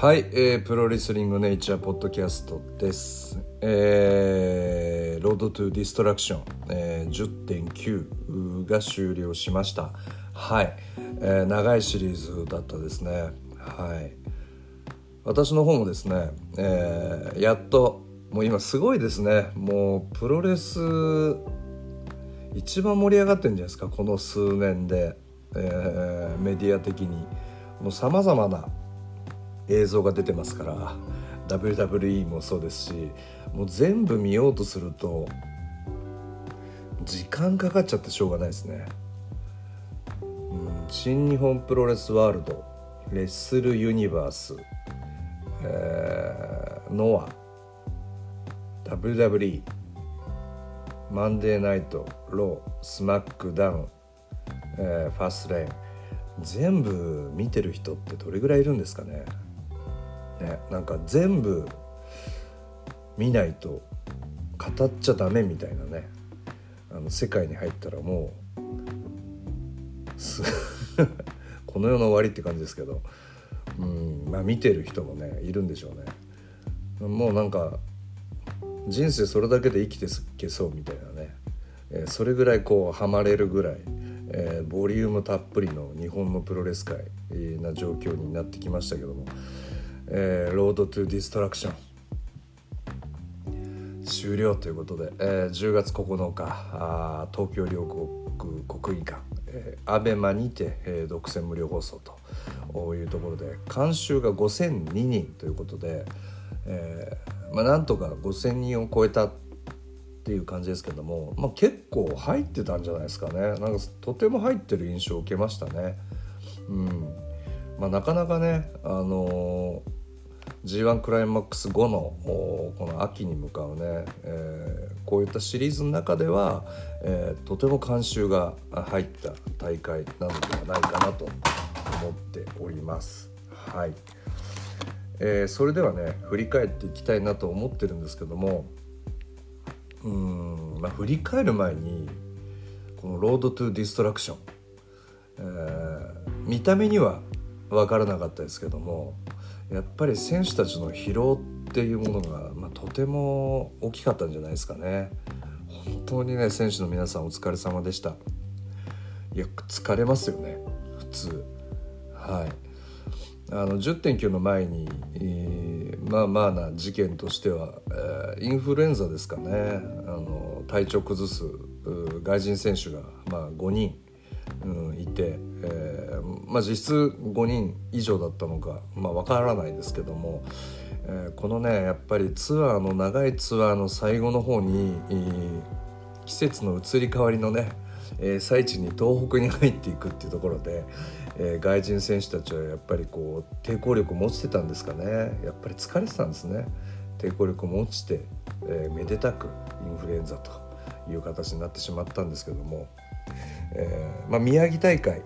はい、えー、プロレスリングネイチャーポッドキャストです。えー、ロードトゥディストラクション、えー、10.9が終了しました。はい、えー、長いシリーズだったですね。はい。私の方もですね、えー、やっともう今すごいですね。もうプロレス一番盛り上がってるんじゃないですかこの数年で、えー、メディア的にもうさまざまな映像が出てますから WWE もそうですしもう全部見ようとすると時間かかっちゃってしょうがないですね、うん、新日本プロレスワールドレッスルユニバース、えー、ノア WWE マンデーナイトロースマックダウン、えー、ファーストレーン全部見てる人ってどれぐらいいるんですかね。ねなんか全部見ないと語っちゃダメみたいなねあの世界に入ったらもう この世の終わりって感じですけど、うんまあ、見てる人もねいるんでしょうね。もうなんか人生それだけで生きていけそうみたいなね、えー、それぐらいこうハマれるぐらい、えー、ボリュームたっぷりの日本のプロレス界な状況になってきましたけどもえー、ロードトゥディストラクション。終了ということで、えー、10月9日あ東京両国国技館、えー、アベマにて、えー、独占無料放送というところで監修が5002人ということで、えーまあ、なんとか5000人を超えたっていう感じですけども、まあ、結構入ってたんじゃないですかね。なんかとても入ってる印象を受けましたね。うん。まあ、なかなかね、あのー G1 クライマックス後のこの秋に向かうね、えー、こういったシリーズの中では、えー、とても監修が入った大会なのではないかなと思っております。はい、えー、それではね振り返っていきたいなと思ってるんですけどもうん、まあ、振り返る前にこの「ロード・トゥ・ディストラクション」えー、見た目には分からなかったですけどもやっぱり選手たちの疲労っていうものが、まあ、とても大きかったんじゃないですかね。本当にね選手の皆さんお疲れ様でした。いや疲れますよね。普通。はい。あの10.9の前に、えー、まあまあな事件としては、えー、インフルエンザですかね。あの体調崩す外人選手が、まあ、5人うん、いて、えーまあ、実質5人以上だったのか、まあ、分からないですけども、えー、このねやっぱりツアーの長いツアーの最後の方に、季節の移り変わりのね、えー、最地に東北に入っていくっていうところで、えー、外人選手たちはやっぱりこう抵抗力も落ちてたんですかねやっぱり疲れてたんですね抵抗力も落ちて、えー、めでたくインフルエンザという形になってしまったんですけども。えーまあ、宮城大会、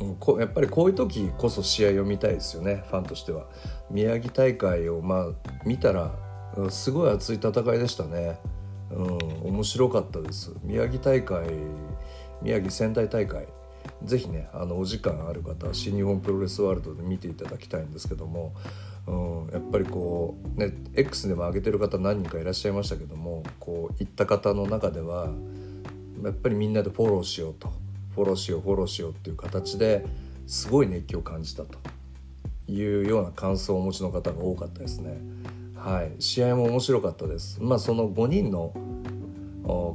うん、こやっぱりこういう時こそ試合を見たいですよねファンとしては。宮城大会をまあ見たらすごい熱い戦いでしたね。うん、面白かったです。宮城大会宮城仙台大会ぜひねあのお時間ある方は新日本プロレスワールドで見ていただきたいんですけども、うん、やっぱりこうね X でも上げてる方何人かいらっしゃいましたけどもこう行った方の中ではやっぱりみんなでフォローしようとフォローしようフォローしようっていう形ですごい熱気を感じたというような感想をお持ちの方が多かったですね。はい、試合も面白かったです。まあその5人の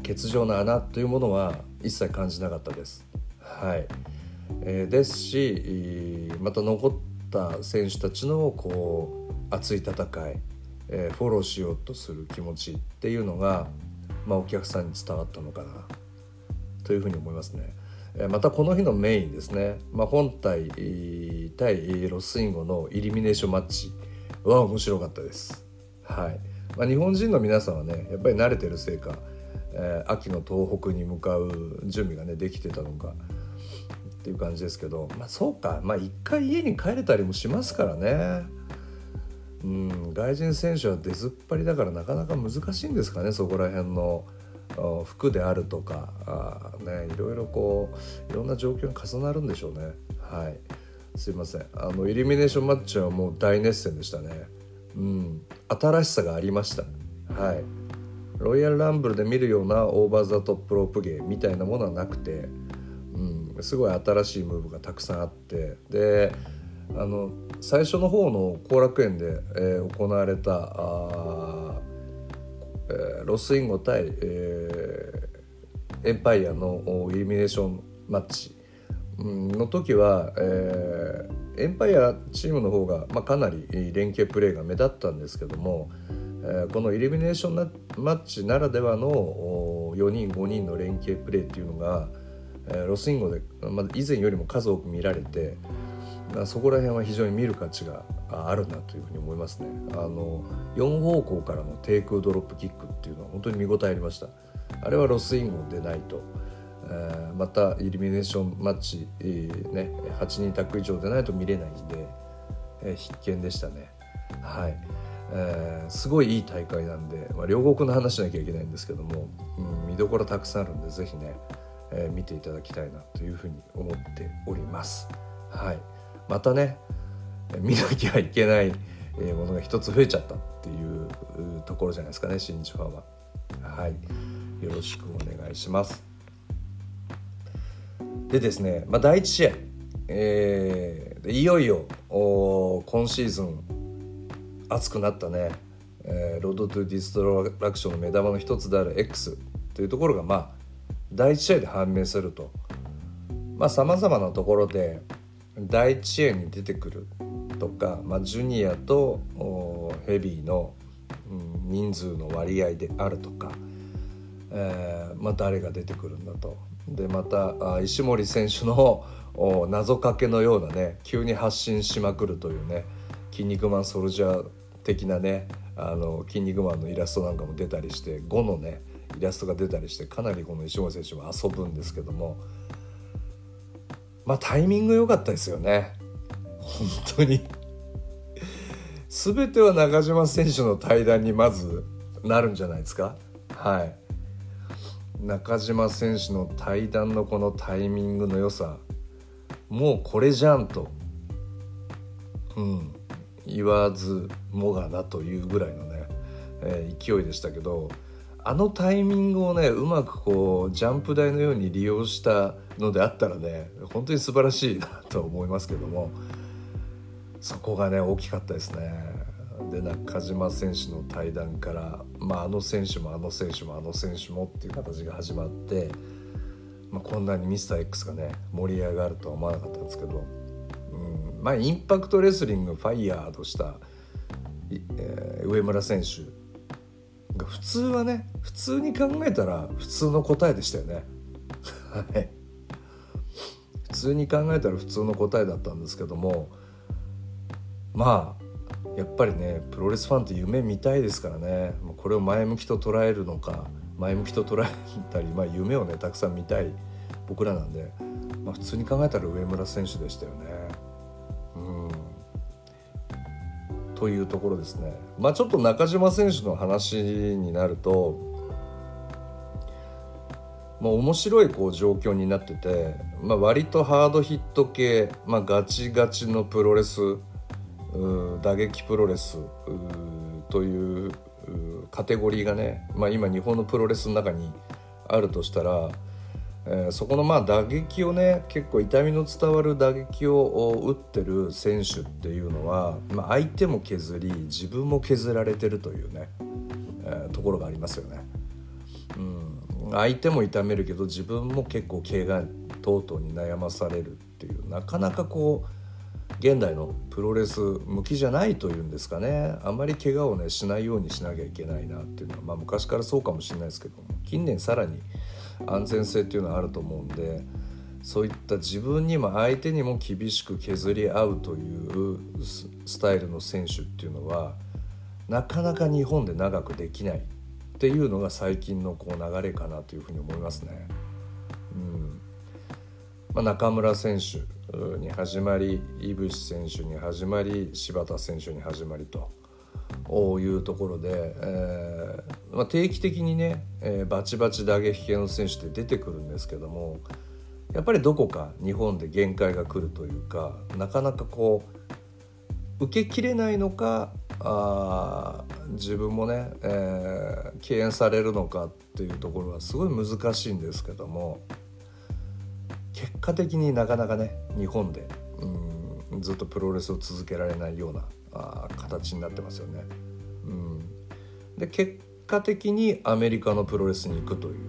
欠場の穴というものは一切感じなかったです。はい、えー、ですしまた残った選手たちのこう熱い戦い、えー、フォローしようとする気持ちっていうのが、まあ、お客さんに伝わったのかなというふうに思いますね。またこの日のメインですね、まあ、本体対ロスインゴのイルミネーションマッチは面白かったです。はいまあ、日本人の皆さんはねやっぱり慣れてるせいか、えー、秋の東北に向かう準備がねできてたのかっていう感じですけど、まあ、そうかまあ一回家に帰れたりもしますからね。うん、外人選手は出ずっぱりだからなかなか難しいんですかねそこら辺の服であるとかあ、ね、いろいろこういろんな状況に重なるんでしょうね。はい。すいません。あのイルミネーションマッチはもう大熱戦でしたね。うん。新しさがありました。はい。ロイヤルランブルで見るようなオーバーザトップロープ芸みたいなものはなくて、うん、すごい新しいムーブがたくさんあって。であの最初の方の後楽園で、えー、行われたあ、えー、ロスインゴ対、えー、エンパイアのエリミネーションマッチの時は、えー、エンパイアチームの方が、まあ、かなり連携プレーが目立ったんですけども、えー、このエリミネーションマッチならではの4人5人の連携プレーっていうのが、えー、ロスインゴで、まあ、以前よりも数多く見られてまあそこら辺は非常に見る価値があるなというふうに思いますね。あの4方向からの低空ドロップキックっていうのは本当に見応えありました。あれはロスインゴでないとえまたイルミネーションマッチ、ね、8人タッグ以上でないと見れないんで、え必見でしたね。はいえー、すごいいい大会なんで、まあ、両国の話しなきゃいけないんですけども、うん、見どころたくさんあるんで是非ね、えー、見ていただきたいなというふうに思っております。はい、またね見なきゃいけないものが一つ増えちゃったっていうところじゃないですかね新日ファンは。はい、よろしくお願いします。でですね、まあ、第1試合、えー、いよいよ今シーズン熱くなったね、えー、ロードトゥディストラクションの目玉の一つである X というところがまあ第1試合で判明するとさまざ、まなところで第1試合に出てくるとか、まあ、ジュニアとヘビーの、人数の割合であるとか、えーまあ、誰が出てくるんだと。でまた石森選手の謎かけのようなね急に発信しまくるというね「筋肉マンソルジャー」的なねあの筋肉マンのイラストなんかも出たりして5のねイラストが出たりしてかなりこの石森選手も遊ぶんですけどもまあタイミング良かったですよね。本当に。全ては中島選手の対談にまずなるんじゃないですか。はい。中島選手の対談のこのタイミングの良さもうこれじゃんと、うん、言わずもがなというぐらいのね、えー、勢いでしたけどあのタイミングをねうまくこうジャンプ台のように利用したのであったらね本当に素晴らしいなと思いますけどもそこがね大きかったですね。で中島選手の対談から、まあ、あの選手もあの選手もあの選手もっていう形が始まって、まあ、こんなにミスター X がね盛り上がるとは思わなかったんですけど、うん、まあインパクトレスリングファイヤーとした、えー、上村選手が普通はね普通に考えたら普通の答えでしたよね。はい普通に考えたら普通の答えだったんですけどもまあやっぱりねプロレスファンって夢見たいですからねこれを前向きと捉えるのか前向きと捉えたり、まあ、夢をねたくさん見たい僕らなんで、まあ、普通に考えたら上村選手でしたよね。うんというところですね。まあちょっと中島選手の話になると、まあ、面白いこう状況になってて、まあ、割とハードヒット系、まあ、ガチガチのプロレス打撃プロレスというカテゴリーがね、まあ、今日本のプロレスの中にあるとしたら、えー、そこのまあ打撃をね結構痛みの伝わる打撃を打ってる選手っていうのは、まあ、相手も削り自分も削られてるというね、えー、ところがありますよね。うん、相手も痛めるけど自分も結構怪我等々に悩まされるっていうなかなかこう現代のプロレス向きじゃないというんですかね。あんまり怪我をねしないようにしなきゃいけないなっていうのは、まあ、昔からそうかもしれないですけども。近年さらに安全性っていうのはあると思うんでそういった自分にも相手にも厳しく削り合うというスタイルの選手っていうのはなかなか日本で長くできないっていうのが最近のこう流れかなというふうに思いますね。うん。まあ、中村選手に始まり井伏選手に始まり柴田選手に始まりというところで、えーまあ、定期的にね、えー、バチバチ打撃系の選手って出てくるんですけどもやっぱりどこか日本で限界が来るというかなかなかこう受けきれないのかあ自分もね、えー、敬遠されるのかっていうところはすごい難しいんですけども結果的になかなかね日本でうんずっとプロレスを続けられないようなあ形になってますよね。うん、で結果的にアメリカのプロレスに行くという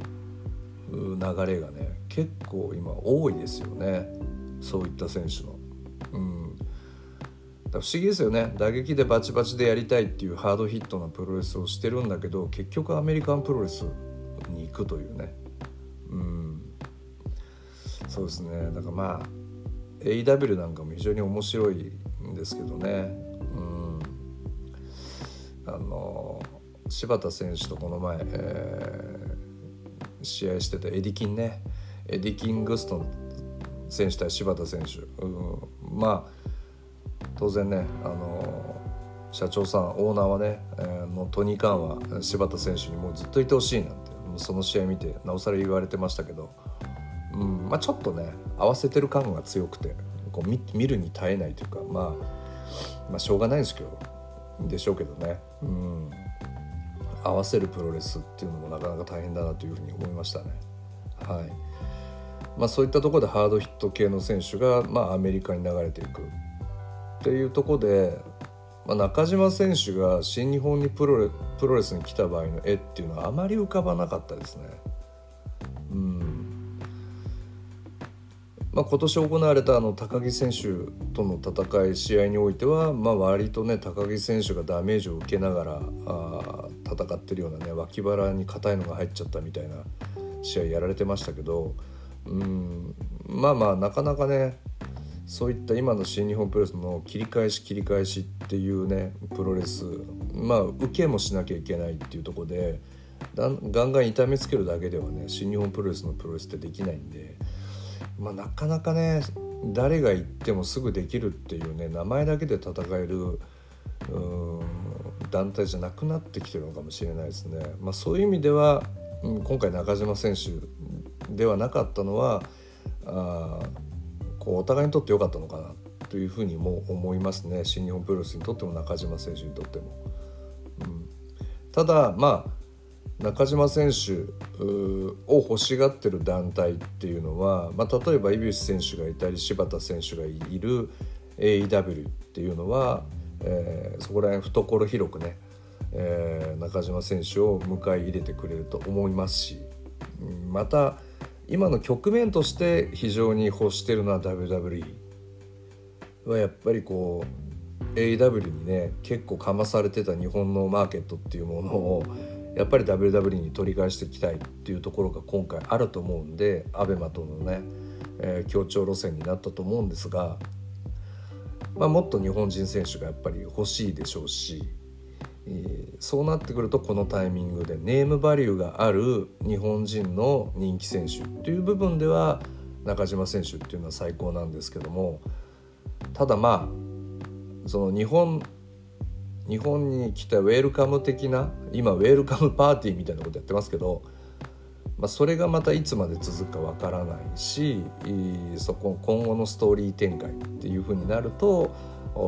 流れがね結構今多いですよね。そういった選手の。うん。不思議ですよね。打撃でバチバチでやりたいっていうハードヒットなプロレスをしてるんだけど結局アメリカンプロレスに行くというね。うん。そうですね。だからまあ AW なんかも非常に面白いんですけどね。うん。あの柴田選手とこの前、えー、試合してたエディキンね。エディキン・グストン選手対柴田選手、うん、まあ当然ねあの社長さんオーナーはね、えー、のトニー・カーンは柴田選手にもうずっといてほしいなんてその試合見てなおさら言われてましたけど、まあ、ちょっとね合わせてる感が強くてこう見見るに耐えないというか、まあ、まあしょうがないですけどでしょうけどね、うん、合わせるプロレスっていうのもなかなか大変だなというふうに思いましたね。はい。まあ、そういったところでハードヒット系の選手が、まあ、アメリカに流れていく。っていうところで、まあ、中島選手が新日本にプロレプロレスに来た場合の絵っていうのはあまり浮かばなかったですね。うん。まあ、今年行われたあの高木選手との戦い試合においては、まあ、割とね高木選手がダメージを受けながらあ戦ってるようなね脇腹に硬いのが入っちゃったみたいな試合やられてましたけどうんまあまあなかなかねそういった今の新日本プロレスの切り返し切り返しっていうねプロレスまあ受けもしなきゃいけないっていうとこでガンガン痛めつけるだけではね新日本プロレスのプロレスってできないんで、まあ、なかなかね誰が行ってもすぐできるっていうね名前だけで戦える団体じゃなくなってきてるのかもしれないですね。まあ、そういう意味では、うん、今回中島選手ではなかったのはあこうお互いにとって良かったのかなというふうにも思いますね新日本プロレスにとっても中島選手にとっても。うん、ただまあ中島選手を欲しがってる団体っていうのは、まあ、例えば井口選手がいたり柴田選手がいる AEW っていうのは、えー、そこら辺懐広くね、えー、中島選手を迎え入れてくれると思いますしまた今の局面として非常に欲してるのは WWE はやっぱりこう AW にね結構かまされてた日本のマーケットっていうものをやっぱり WWE に取り返していきたいっていうところが今回あると思うんで ABEMA とのね、えー、協調路線になったと思うんですが、まあ、もっと日本人選手がやっぱり欲しいでしょうしそうなってくるとこのタイミングでネームバリューがある日本人の人気選手っていう部分では中島選手っていうのは最高なんですけどもただまあその日本日本に来たウェルカム的な今ウェルカムパーティーみたいなことやってますけど、まあ、それがまたいつまで続くかわからないしそこ今後のストーリー展開っていうふうになると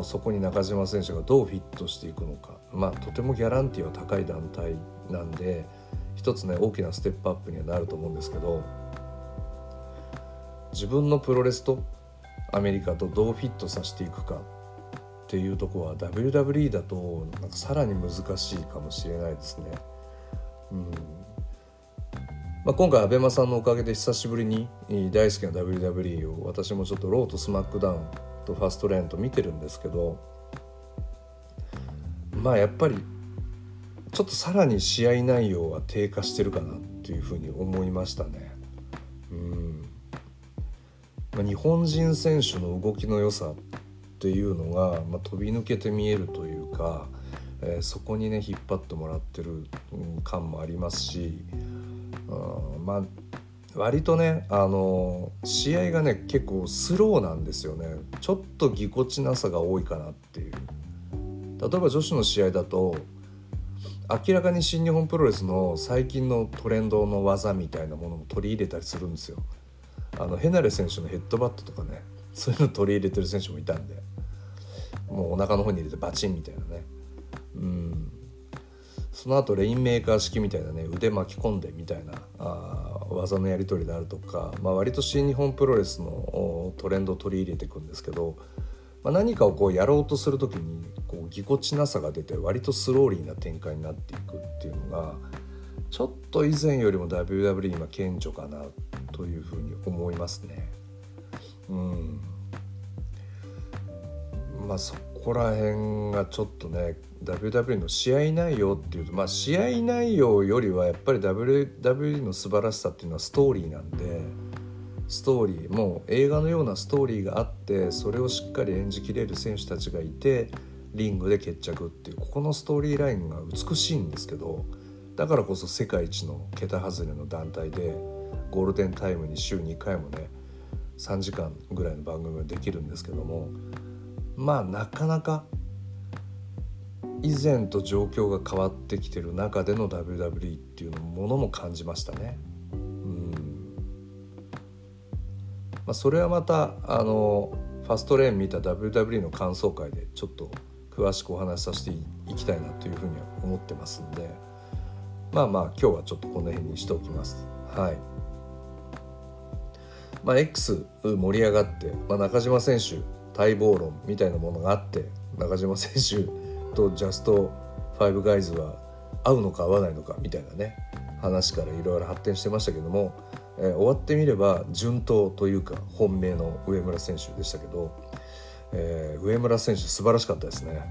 そこに中島選手がどうフィットしていくのか。まあとてもギャランティーは高い団体なんで一つね大きなステップアップにはなると思うんですけど自分のプロレスとアメリカとどうフィットさせていくか。っていうとこは WWE だとなんかさらに難しいかもしれないですね。うんまあ、今回 ABEMA さんのおかげで久しぶりに大好きな WWE を私もちょっとローとスマックダウンとファーストレーンと見てるんですけどまあやっぱりちょっとさらに試合内容は低下してるかなっていうふうに思いましたね。うんまあ、日本人選手の動きの良さっていうのが、まあ、飛び抜けて見えるというか、えー、そこにね引っ張ってもらってる感もありますし、うん、まあ割とねあの試合がね結構スローなんですよね。ちょっとぎこちなさが多いかなっていう。例えば女子の試合だと明らかに新日本プロレスの最近のトレンドの技みたいなものも取り入れたりするんですよ。あのヘナレ選手のヘッドバットとかねそういうの取り入れてる選手もいたんで。もうお腹の方に入れてバチンみたいなね。うん。その後レインメーカー式みたいなね腕巻き込んでみたいなあ技のやり取りであるとか、まあ、割と新日本プロレスのトレンドを取り入れていくんですけど、まあ、何かをこうやろうとする時にこうぎこちなさが出て割とスローリーな展開になっていくっていうのがちょっと以前よりも WWE 今顕著かなというふうに思いますね。うん。まあそこら辺がちょっとね WWE の試合内容っていうとまあ試合内容よりはやっぱり WWE の素晴らしさっていうのはストーリーなんでストーリーもう映画のようなストーリーがあってそれをしっかり演じきれる選手たちがいてリングで決着っていうここのストーリーラインが美しいんですけどだからこそ世界一の桁外れの団体でゴールデンタイムに週2回もね3時間ぐらいの番組ができるんですけどもまあなかなか以前と状況が変わってきてる中での WWE っていうものも感じましたね。うんまあ、それはまたあのファストレーン見た WWE の感想会でちょっと詳しくお話しさせていきたいなというふうには思ってますんでまあまあ今日はちょっとこの辺にしておきます。はいまあ、X 盛り上がって、まあ、中島選手待望論みたいなものがあって中島選手とジャストファイブガイズは合うのか合わないのかみたいなね話からいろいろ発展してましたけども、えー、終わってみれば順当というか本命の上村選手でしたけど、えー、上村選手素晴らしかったですね。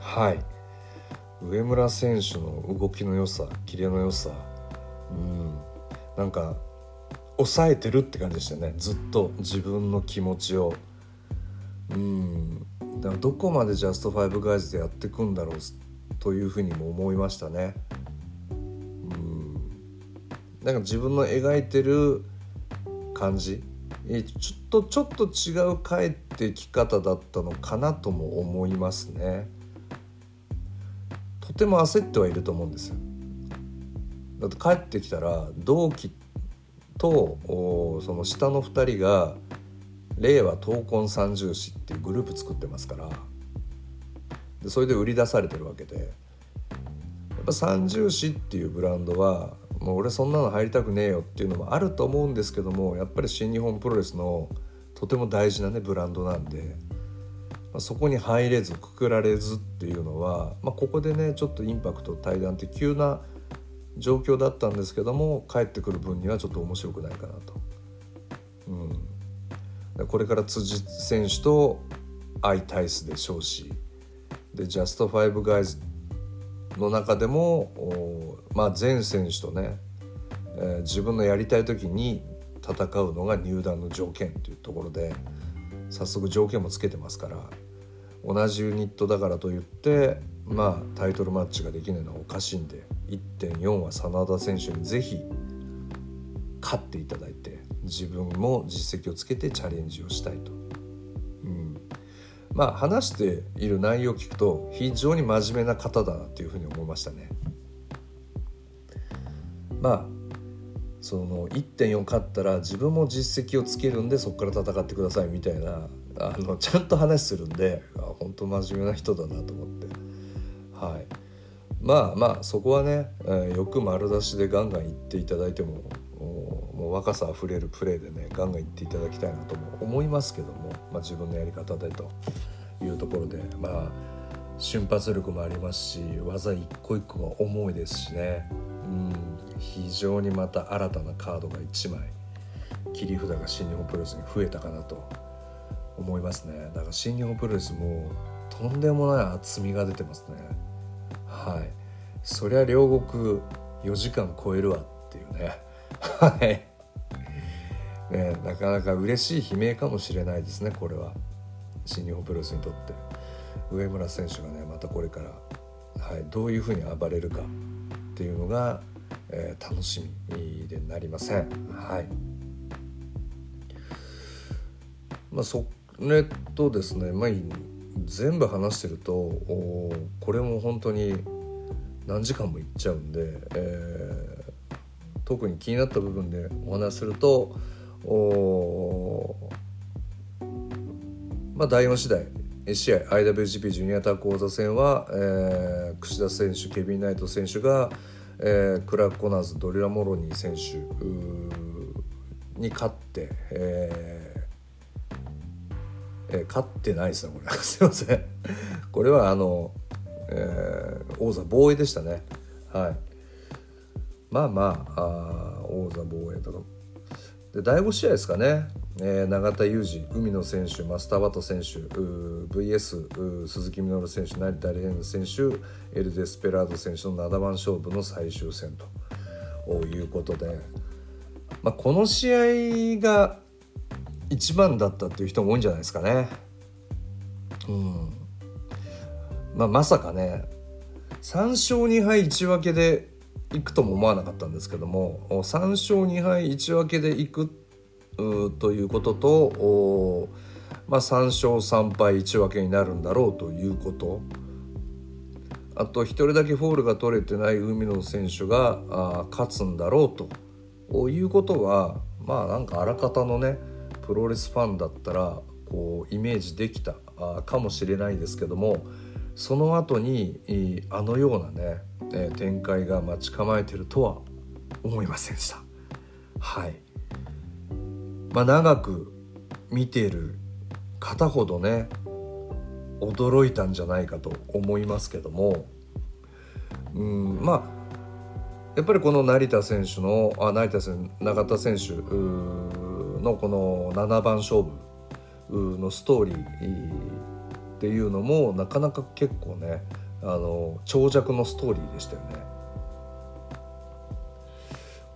はい。上村選手の動きの良さキレの良さうん。なんか抑えてるって感じでしたね。ずっと自分の気持ちをうん。だからどこまでジャストファイブガイズでやっていくんだろうというふうにも思いましたね。うん。なんか自分の描いてる感じ。ちょっとちょっと違う帰ってき方だったのかなとも思いますね。とても焦ってはいると思うんですよ。だって帰ってきたら同期とその下の2人が令和闘魂三重士っていうグループ作ってますから。でそれで売り出されてるわけで。やっぱ三重士っていうブランドはもう俺そんなの入りたくねえよっていうのもあると思うんですけどもやっぱり新日本プロレスのとても大事なねブランドなんで、まあ、そこに入れずくくられずっていうのは、まあ、ここでねちょっとインパクト対談って急な状況だったんですけども帰ってくる分にはちょっと面白くないかなと。うん、これから辻選手と相対すでしょうしでジャストファイブガイズの中でも、まあ、全選手とね、えー、自分のやりたい時に戦うのが入団の条件というところで早速条件もつけてますから同じユニットだからといってまあタイトルマッチができないのはおかしいんで1.4は真田選手にぜひ勝っていただいて自分も実績をつけてチャレンジをしたいと。うん、まあ話している内容を聞くと非常に真面目な方だなっていうふうに思いましたね。まあその1.4勝ったら自分も実績をつけるんでそこから戦ってくださいみたいなあのちゃんと話するんで本当真面目な人だなと思ってはいまあまあそこはね、えー、よく丸出しでガンガン言っていただいても若さあふれるプレーでねガンガンいっていただきたいなとも思いますけども、まあ、自分のやり方でというところでまあ瞬発力もありますし技一個一個が重いですしね。うん非常にまた新たなカードが1枚切り札が新日本プロレスに増えたかなと思いますね。だから新日本プロレスもとんでもない厚みが出てますね。はい。そりゃ両国4時間超えるわっていうね。はい。ねなかなか嬉しい悲鳴かもしれないですねこれは。新日本プロレスにとって。上村選手がねまたこれから、はい、どういうふうに暴れるかっていうのが、えー、楽しみでなりません。はい。まあそれとですねまあ全部話してるとおこれも本当に何時間もいっちゃうんで、えー特に気になった部分でお話するとおまあ、第4次第試合 IWGP ジュニアタッグ王座戦は、えー、櫛田選手ケビン・ナイト選手が、えー、クラーク・コナーズドリラ・モロニー選手に勝って、えーえー、勝ってないですねこれ。すいません。これはあの、えー、王座防衛でしたね。はい。まあまああ王座防衛とかで第5試合ですかね、えー、永田裕二海野選手マスターバト選手 VS 鈴木みのる選手成田蓮選手エル・デスペラード選手の7番勝負の最終戦と。いうことで、まあ、この試合が一番だったっていう人も多いんじゃないですかね。うん。まあ、まさかね3勝2敗1分けでいくとも思わなかったんですけども3勝2敗1分けでいくということと、まあ、3勝3敗1分けになるんだろうということ。あと1人だけフォールが取れてない海野選手が勝つんだろうということはまあなんかあらかたのねプロレスファンだったらこうイメージできたかもしれないですけどもその後にあのようなね、展開が待ち構えてるとは思いませんでした。はいまあ、長く見ている方ほどね驚いたんじゃないかと思いますけどもうんまあやっぱりこの成田選手のあ成田選永田選手のこの7番勝負のストーリーっていうのもなかなか結構ねあの長尺のストーリーでしたよね。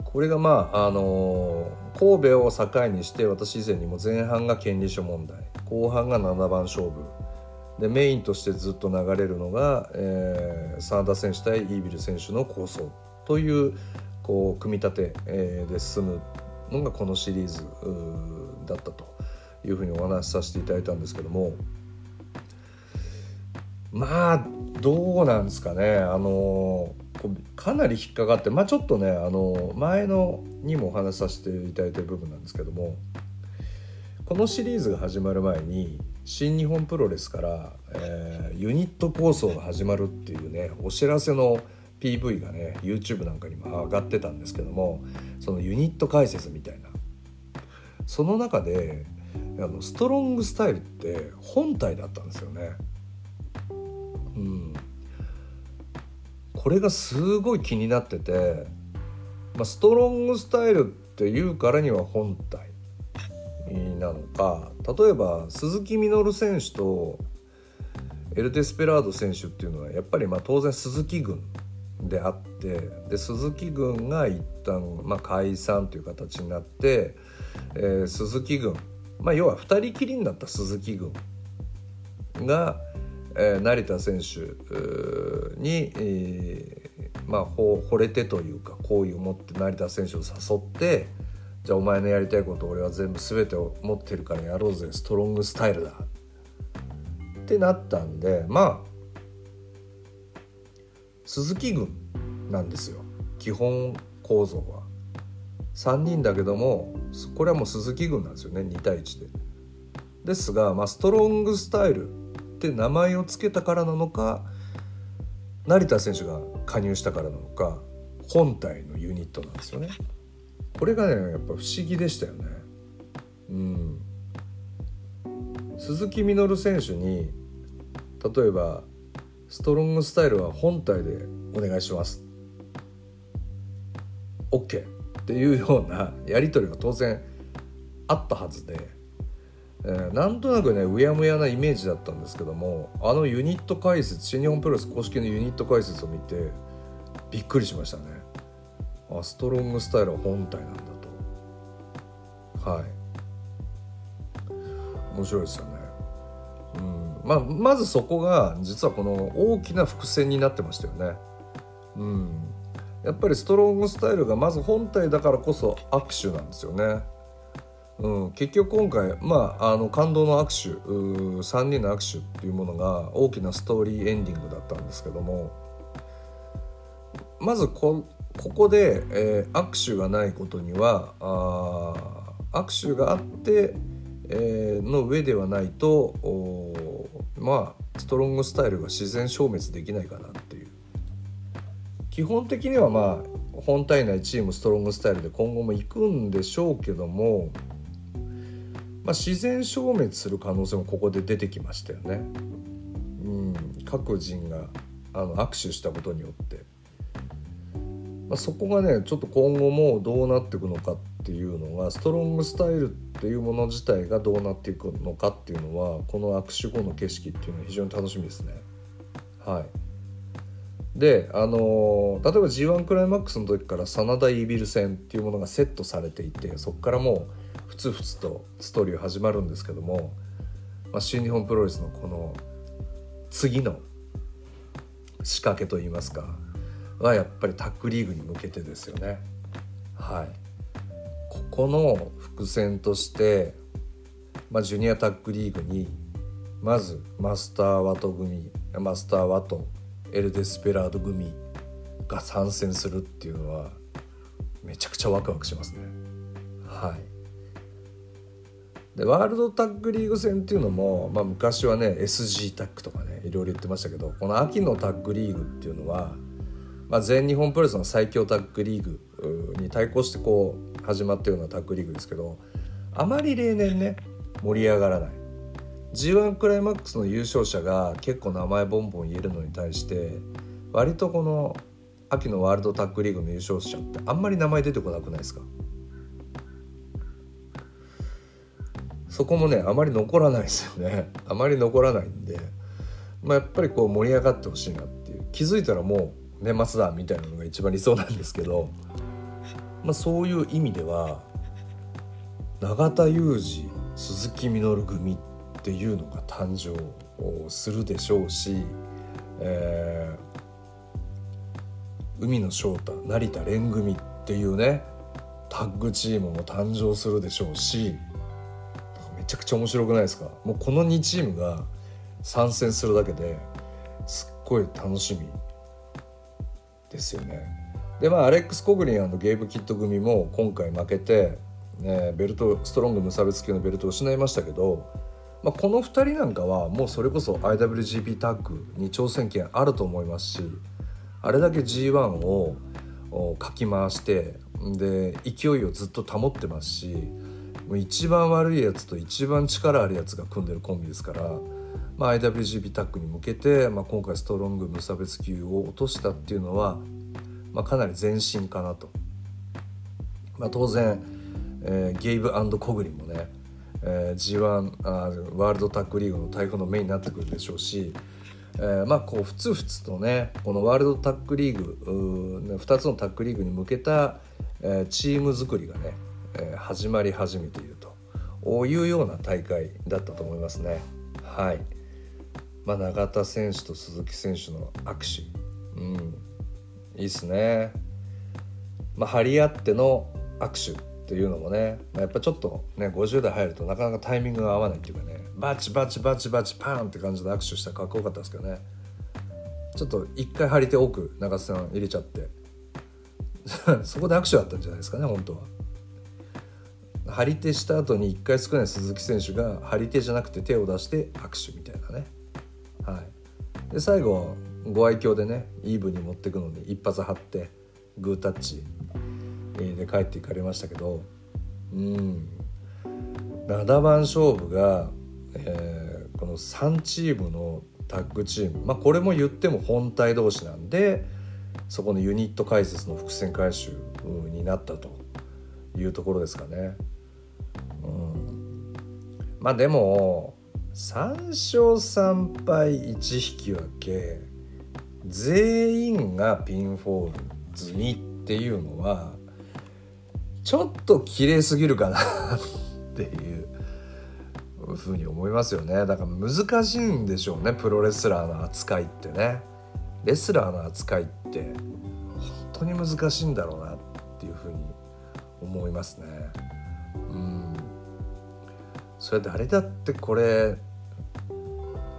これがまああの神戸を境にして私以前にも前半が権利書問題後半が7番勝負。でメインとしてずっと流れるのが、えー、真田選手対イービル選手の構想。というこう組み立て、えー、で進むのがこのシリーズだったというふうにお話しさせていただいたんですけども。まあどうなんですかねあのかなり引っかかってまあちょっとねあの前のにもお話しさせていただいてる部分なんですけどもこのシリーズが始まる前に新日本プロレスから、えー、ユニット構想が始まるっていうねお知らせの PV がね YouTube なんかにも上がってたんですけどもそのユニット解説みたいなその中であのストロングスタイルって本体だったんですよね。うん、これがすごい気になってて、まあ、ストロングスタイルっていうからには本体なのか例えば鈴木みのる選手とエル・デスペラード選手っていうのはやっぱりまあ当然鈴木軍であってで鈴木軍が一旦まあ解散という形になって、えー、鈴木軍、まあ、要は2人きりになった鈴木軍が、え、成田選手に、えー、まあ惚れてというか好意を持って成田選手を誘ってじゃあお前のやりたいこと俺は全部全てを持ってるからやろうぜストロングスタイルだってなったんでまあ鈴木軍なんですよ基本構造は。3人だけどもこれはもう鈴木軍なんですよね2対1で。ですが、まあ、ストロングスタイルって名前を付けたからなのか成田選手が加入したからなのか本体のユニットなんですよね。これがねやっぱ不思議でしたよね。うん、鈴木みのる選手に例えば「ストロングスタイルは本体でお願いします」OK っていうようなやり取りが当然あったはずでえー、なんとなくねうやむやなイメージだったんですけどもあのユニット解説新日本プロレス公式のユニット解説を見てびっくりしましたね。あストロングスタイルは本体なんだと。はい。面白いですよね。うん。まあ、まずそこが実はこの大きな伏線になってましたよね。うん。やっぱりストロングスタイルがまず本体だからこそ握手なんですよね。うん、結局今回、まあ、あの感動の握手3人の握手っていうものが大きなストーリーエンディングだったんですけどもまずこここで、えー、握手がないことにはあ握手があって、えー、の上ではないとまあストロングスタイルが自然消滅できないかなっていう。基本的にはまあ本体内チームストロングスタイルで今後も行くんでしょうけども、まあ、自然消滅する可能性もここで出てきましたよね。うん、各人があの握手したことによって、まあ、そこがねちょっと今後もどうなっていくのかっていうのがストロングスタイルっていうもの自体がどうなっていくのかっていうのはこの握手後の景色っていうのは非常に楽しみですね。はいであの例えば G1 クライマックスの時から真田イービル戦っていうものがセットされていてそこからもうふつふつとストーリー始まるんですけども、まあ、新日本プロレスのこの次の仕掛けといいますかはやっぱりタッグリーグに向けてですよね。はい、ここの伏線として、まあ、ジュニアタッグリーグにまずマスター・ワト組マスター・ワトエル・デスペラード組が参戦するっていうのはめちゃくちゃワクワクしますね。はいでワールドタッグリーグ戦っていうのも、まあ、昔はね SG タッグとかねいろいろ言ってましたけどこの秋のタッグリーグっていうのは、まあ、全日本プロレスの最強タッグリーグに対抗してこう始まったようなタッグリーグですけどあまり例年ね盛り上がらない。G1 クライマックスの優勝者が結構名前ボンボン言えるのに対して割とこの秋のワールドタッグリーグの優勝者ってあんまり名前出てこなくないですか？そこもねあまり残らないですよね。あまり残らないんで、まあ、やっぱりこう盛り上がってほしいなっていう。気づいたらもう年末だみたいなのが一番理想なんですけど、まあ、そういう意味では永田裕二鈴木みのる組っていうのが誕生するでしょうし、えー、海野翔太成田蓮組っていうねタッグチームも誕生するでしょうめちゃくちゃ面白くないですか？もうこの2チームが参戦するだけですっごい楽しみですよね。でまあアレックス・コグリンゲーブ・キッド組も今回負けて、ね、ベルトストロング無差別級のベルトを失いましたけどまあ、この2人なんかはもうそれこそ IWGP タッグに挑戦権あると思いますしあれだけ G1 をかき回してで勢いをずっと保ってますしもう一番悪いやつと一番力あるやつが組んでるコンビですから、まあ、IWGP タッグに向けて、まあ、今回ストロング無差別級を落としたっていうのは、まあ、かなり前進かなと。まあ、当然、えー、ゲイブコグリもねえー、G1 あワールドタッグリーグの台風のメインになってくるでしょうし、えー、まあこうふつふつとねこのワールドタッグリーグ2つのタッグリーグに向けた、えー、チーム作りがね、えー、始まり始めていると。いうような大会だったと思いますね。はい、まあ、永田選手と鈴木選手の握手、うん、いいっすね。まあ、張り合っての握手っていうのもね、まあ、やっぱちょっとね50代入るとなかなかタイミングが合わないっていうかね。バチバチバチバチパーンって感じで握手したらかっこよかったですけどね。ちょっと一回張り手奥長瀬さん入れちゃって。そこで握手だったんじゃないですかね本当は。張り手した後に1回少ない鈴木選手が張り手じゃなくて手を出して握手みたいなね。はい、で最後ご愛嬌でねイーブンに持ってくのに一発張ってグータッチで帰っていかれましたけどうん7番勝負が、えー、この3チームのタッグチームまあこれも言っても本体同士なんでそこのユニット解説の伏線回収になったというところですかね。まあでも3勝3敗1引き分け全員がピンフォール済みっていうのはちょっと綺麗すぎるかなっていうふうに思いますよね。だから難しいんでしょうねプロレスラーの扱いってね。レスラーの扱いって本当に難しいんだろうなっていうふうに思いますね。うん。それ誰だってこれ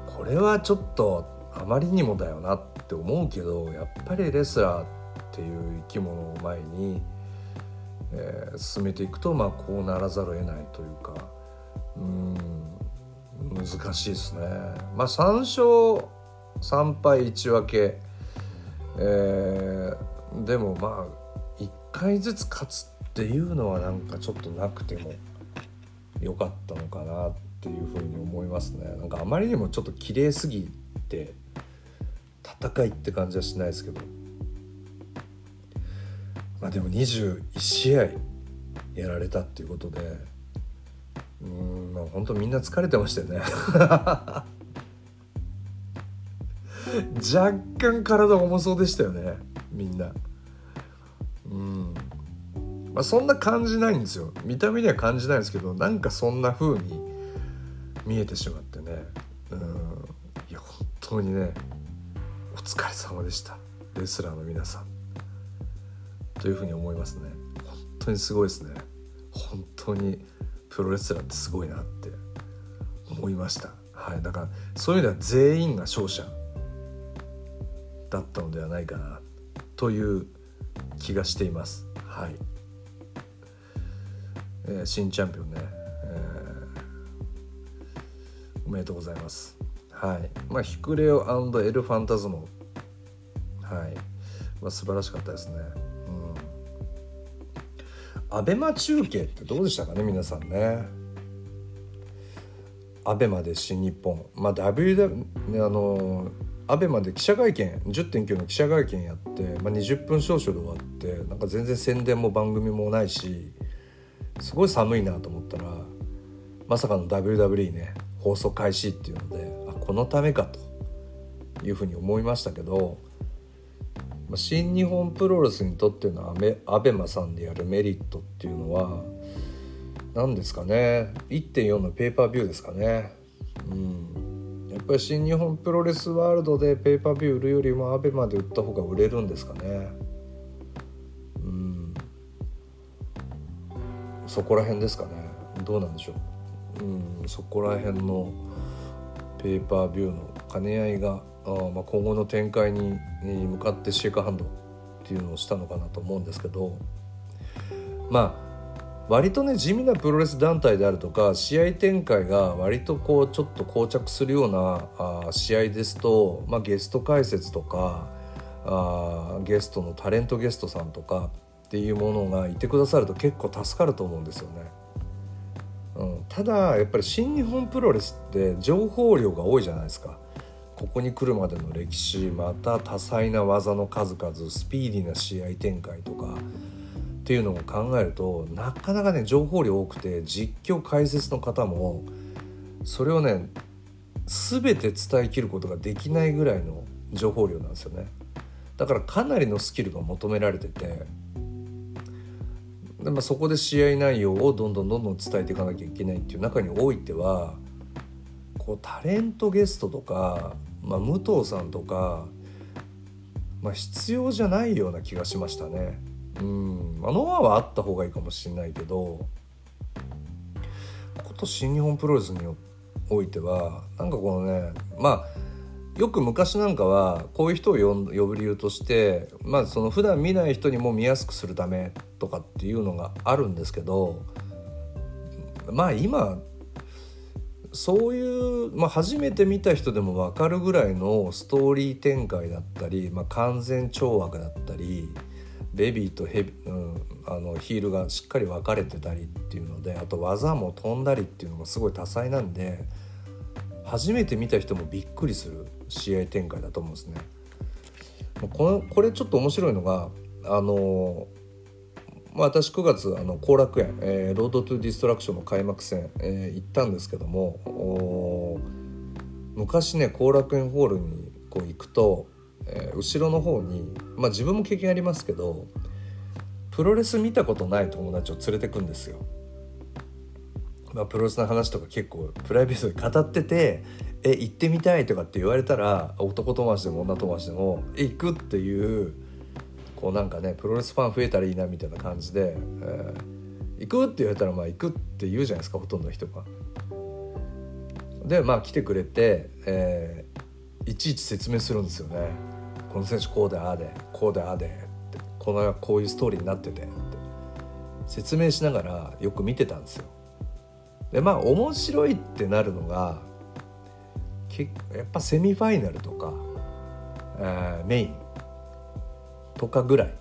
これはちょっとあまりにもだよなって思うけどやっぱりレスラーっていう生き物を前にえー、進めていくとまあこうならざるを得ないというかうん難しいですね。まあ3勝3敗1分け、えー、でもまあ1回ずつ勝つっていうのはなんかちょっとなくてもよかったのかなっていうふうに思いますね。なんかあまりにもちょっと綺麗すぎて戦いって感じはしないですけど。まあでも21試合やられたっていうことでうんまあ本当みんな疲れてましたよね。若干体重そうでしたよねみんな。うん。まあそんな感じないんですよ。見た目には感じないんですけどなんかそんな風に見えてしまってね。うん。いや本当にねお疲れ様でした。レスラーの皆さん。というふうに思いますね。本当にすごいですね。本当にプロレスラーってすごいなって思いました。はい。だからそういう意味では全員が勝者だったのではないかなという気がしています。はい、えー、新チャンピオンね、えー、おめでとうございます。はい。まあヒクレオエル・ファンタズモ。はい、まあ、素晴らしかったですね。うん。アベマ中継ってどうでしたかね皆さんね。アベマで新日本。まあ WW あのアベマで記者会見10.9の記者会見やって、まあ、20分少々で終わってなんか全然宣伝も番組もないしすごい寒いなと思ったらまさかの WWE ね放送開始っていうのであこのためかというふうに思いましたけど新日本プロレスにとってのアベマさんでやるメリットっていうのは何ですかね1.4のペーパービューですかね。うん。やっぱり新日本プロレスワールドでペーパービュー売るよりもアベマで売った方が売れるんですかね。そこら辺ですかね。どうなんでしょう。うんそこら辺のペーパービューの兼ね合いがあまあ、今後の展開に向かってシェイクハンドっていうのをしたのかなと思うんですけどまあ割とね地味なプロレス団体であるとか試合展開が割とこうちょっと膠着するようなあ試合ですと、まあ、ゲスト解説とかあゲストのタレントゲストさんとかっていうものがいてくださると結構助かると思うんですよね。うん、ただやっぱり新日本プロレスって情報量が多いじゃないですか。ここに来るまでの歴史また多彩な技の数々スピーディーな試合展開とかっていうのを考えるとなかなかね情報量多くて実況解説の方もそれをね全て伝えきることができないぐらいの情報量なんですよねだからかなりのスキルが求められててで、まあ、そこで試合内容をどんどんどんどん伝えていかなきゃいけないっていう中においてはこうタレントゲストとかまあ、武藤さんとか、まあ、必要じゃないような気がしましたね。うん、まあ、ノアはあった方がいいかもしれないけどこと新日本プロレスにおいてはなんかこのねまあよく昔なんかはこういう人を呼ぶ理由としてまあその普段見ない人にも見やすくするためとかっていうのがあるんですけどまあ今そういう、まあ、初めて見た人でも分かるぐらいのストーリー展開だったり、まあ、完全懲悪だったりベビーとヘビ、うん、あのヒールがしっかり分かれてたりっていうのであと技も飛んだりっていうのがすごい多彩なんで初めて見た人もびっくりする。試合展開だと思うんですね。これこれちょっと面白いのがあのまあ、私9月あの後楽園、えー、ロードトゥディストラクションの開幕戦、えー、行ったんですけども昔ね後楽園ホールにこう行くと、えー、後ろの方に、まあ、自分も経験ありますけどプロレス見たことない友達を連れてくんですよ。まあ、プロレスの話とか結構プライベートで語ってて「え行ってみたい」とかって言われたら男友達でも女友達でも「行く」っていうこうなんかねプロレスファン増えたらいいなみたいな感じで、えー、行くって言われたらまあ行くって言うじゃないですかほとんどの人が。でまあ来てくれて、えー、いちいち説明するんですよね。この選手こうでああでこうでああでってこのこういうストーリーになっててって説明しながらよく見てたんですよ。でまあ面白いってなるのがやっぱセミファイナルとか、えー、メインとかぐらい。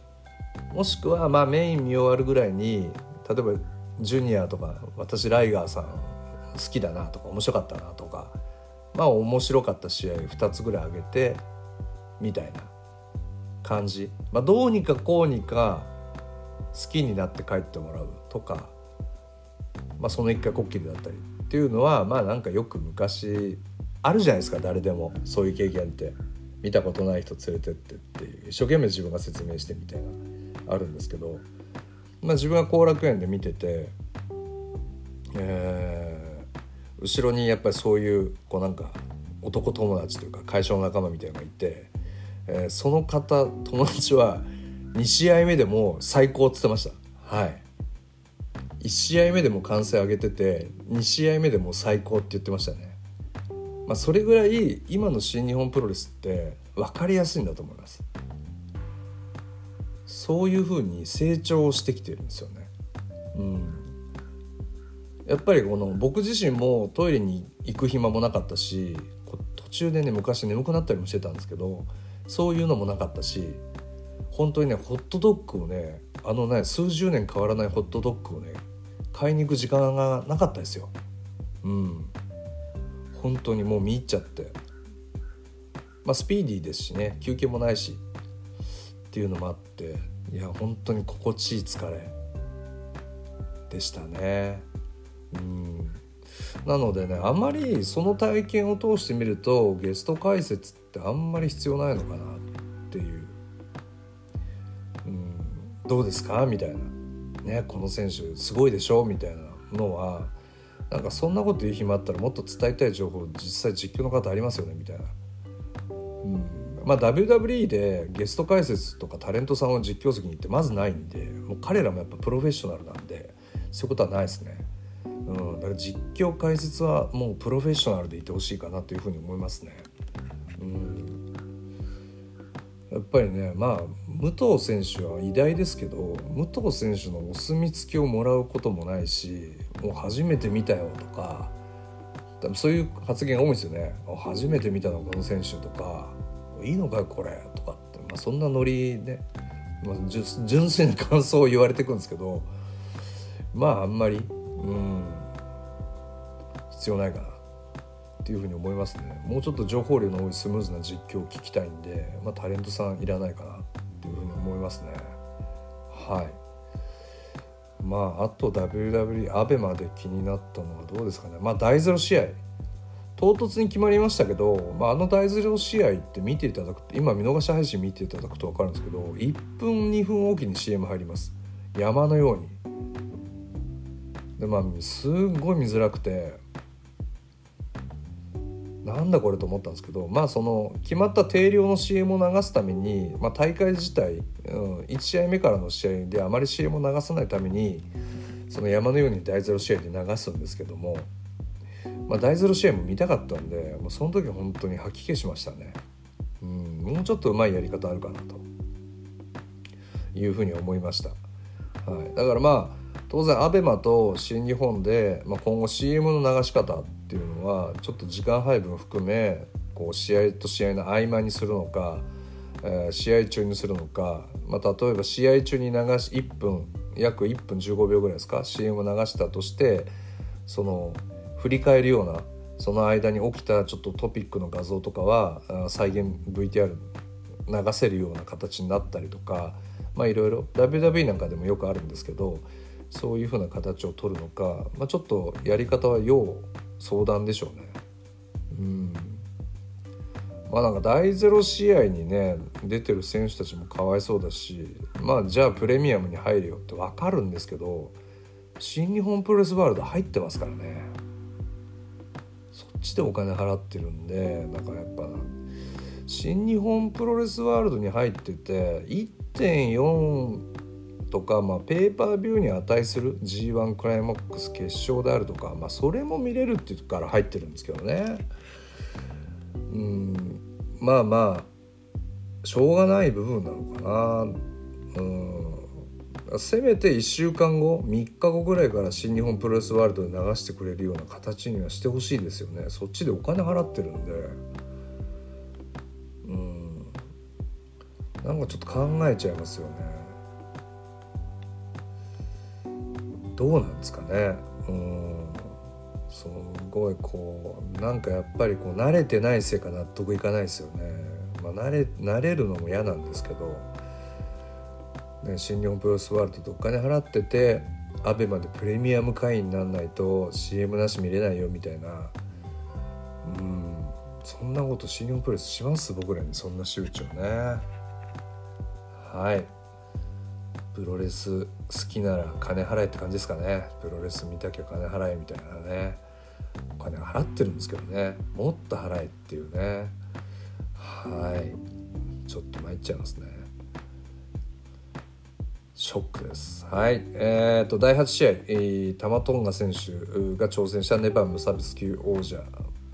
もしくはまあメイン見終わるぐらいに例えばジュニアとか私ライガーさん好きだなとか面白かったなとかまあ面白かった試合2つぐらい上げてみたいな感じ、まあ、どうにかこうにか好きになって帰ってもらうとか、まあ、その一回こっきりだったりっていうのはまあなんかよく昔あるじゃないですか誰でもそういう経験って。見たことない人連れてってっていう一生懸命自分が説明してみたいなあるんですけど、まあ、自分は後楽園で見てて、えー、後ろにやっぱりそういうこうなんか男友達というか会社の仲間みたいなのがいて、えー、その方友達は2試合目でも最高っつってました。はい。1試合目でも歓声上げてて2試合目でも最高って言ってましたね。まあそれぐらい今の新日本プロレスって分かりやすいんだと思います。そういうふうに成長してきてるんですよね。うん。やっぱりこの僕自身もトイレに行く暇もなかったし途中でね昔眠くなったりもしてたんですけどそういうのもなかったし本当にねホットドッグをねあのね数十年変わらないホットドッグをね買いに行く時間がなかったですよ。うん。本当にもう見入っちゃって。まあスピーディーですしね休憩もないしっていうのもあっていや本当に心地いい疲れでしたね。うん。なのでねあまりその体験を通してみるとゲスト解説ってあんまり必要ないのかなどうですか？みたいな、ね、この選手すごいでしょ？みたいなのはなんかそんなこと言う暇あったらもっと伝えたい情報実際実況の方ありますよね？みたいな。うん。まあ、WWE でゲスト解説とかタレントさんを実況席に行ってまずないんでもう彼らもやっぱプロフェッショナルなんでそういうことはないですね。うん、だから実況解説はもうプロフェッショナルでいてほしいかなというふうに思いますね。うんやっぱりねまあ武藤選手は偉大ですけど武藤選手のお墨付きをもらうこともないしもう初めて見たよとか多分そういう発言が多いんですよね。初めて見たのこの選手とかいいのかこれとかって、まあ、そんなノリで、まあ、純粋な感想を言われてくんですけどまああんまりうん必要ないかな。っていうふうに思いますね。もうちょっと情報量の多いスムーズな実況を聞きたいんで、まあ、タレントさんいらないかなっていうふうに思いますね。はい。まああと WWE アベマで気になったのはどうですかね。まあ大ゼロ試合。唐突に決まりましたけど、まあ、あの大ゼロ試合って見ていただくと今見逃し配信見ていただくと分かるんですけど1分2分おきに CM 入ります。山のように。でまあすごい見づらくてなんだこれと思ったんですけどまあその決まった定量の CM を流すために、まあ、大会自体、うん、1試合目からの試合であまり CM を流さないためにその山のように大ゼロ試合で流すんですけども、まあ、大ゼロ試合も見たかったんでもうその時本当に吐き気しましたね、うん、もうちょっとうまいやり方あるかなと。いうふうに思いました、はい、だからまあ当然 ABEMA と新日本で、まあ、今後 CM の流し方っていうのはちょっと時間配分含めこう試合と試合の合間にするのか、えー、試合中にするのか、まあ、例えば試合中に流し1分約1分15秒ぐらいですか CM を流したとしてその振り返るようなその間に起きたちょっとトピックの画像とかは再現 VTR 流せるような形になったりとかまあいろいろ WWE なんかでもよくあるんですけどそういうふうな形を取るのか、まあ、ちょっとやり方は要相談でしょうね。うんまあなんか大ゼロ試合にね出てる選手たちもかわいそうだしまあじゃあプレミアムに入るよって分かるんですけど新日本プロレスワールド入ってますからねそっちでお金払ってるんでだからやっぱ新日本プロレスワールドに入ってて1.4とか、まあ、ペーパービューに値する G1 クライマックス決勝であるとか、まあ、それも見れるっていうから入ってるんですけどね。うん。まあまあしょうがない部分なのかな。うん。せめて1週間後3日後ぐらいから新日本プロレスワールドで流してくれるような形にはしてほしいですよね。そっちでお金払ってるんで。うん。なんかちょっと考えちゃいますよね。どうなんですかね。うん。すごいこうなんかやっぱりこう慣れてないせいか納得いかないですよね、まあ、慣れ慣れるのも嫌なんですけどね、新日本プロレスワールドでお金払ってて ABEMA でプレミアム会員にならないと CM なし見れないよみたいな。うん。そんなこと新日本プロレスします？僕らにそんな周知をね。はい。プロレス好きなら金払えって感じですかね。プロレス見たきゃ金払えみたいなね。お金払ってるんですけどね。もっと払えっていうね。はい。ちょっと参っちゃいますね。ショックです。はい。えっ、ー、と、第8試合、えー、タマトンガ選手が挑戦した。ネバー無差別級王者。